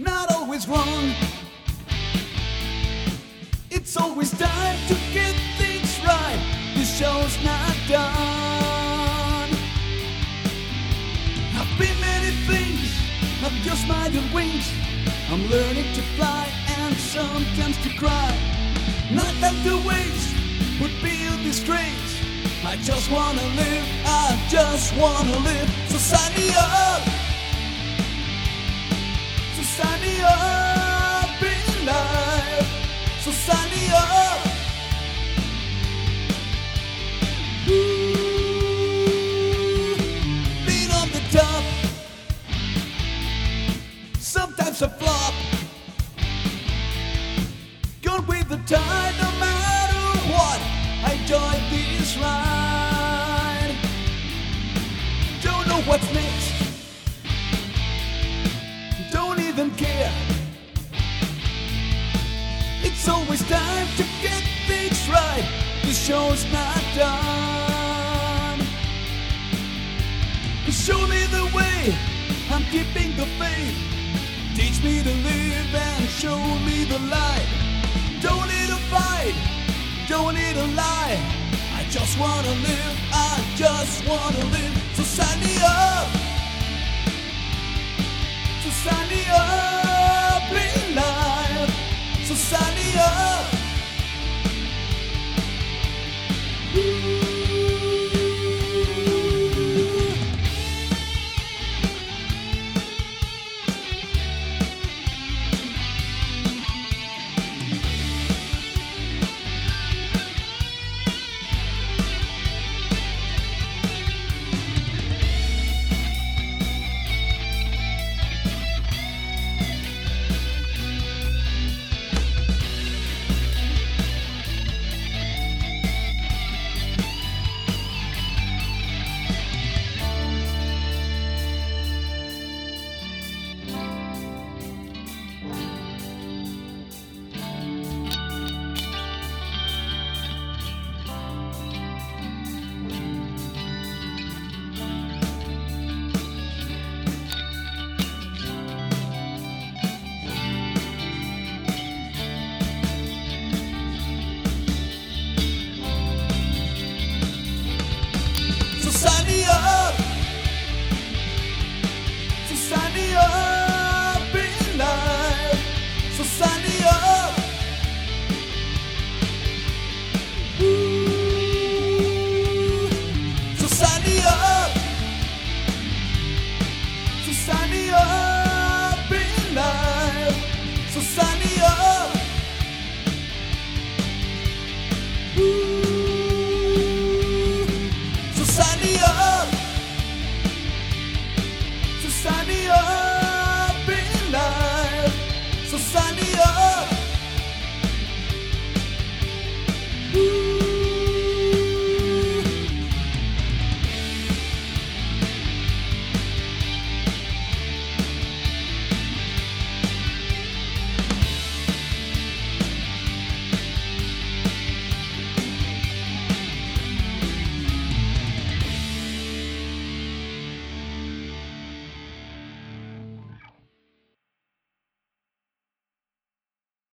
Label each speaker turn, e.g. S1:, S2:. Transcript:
S1: not always wrong. It's always time to get things right. This show's not done. I've been many things, I've just my wings. I'm learning to fly and sometimes to cry. Not that the waste would be a disgrace. I just wanna live, I just wanna live. So sign me up. Sign me up in life. So sign me up. Ooh, on the. Sometimes I flop. With the tide, no matter what. I this. Don't know what's next. It's always time to get things right. The show's not done. Show me the way. I'm keeping the faith. Teach me to live and show me the light. Don't need a fight, don't need a lie. I just wanna live, I just wanna live. So sign me up. So sign me up.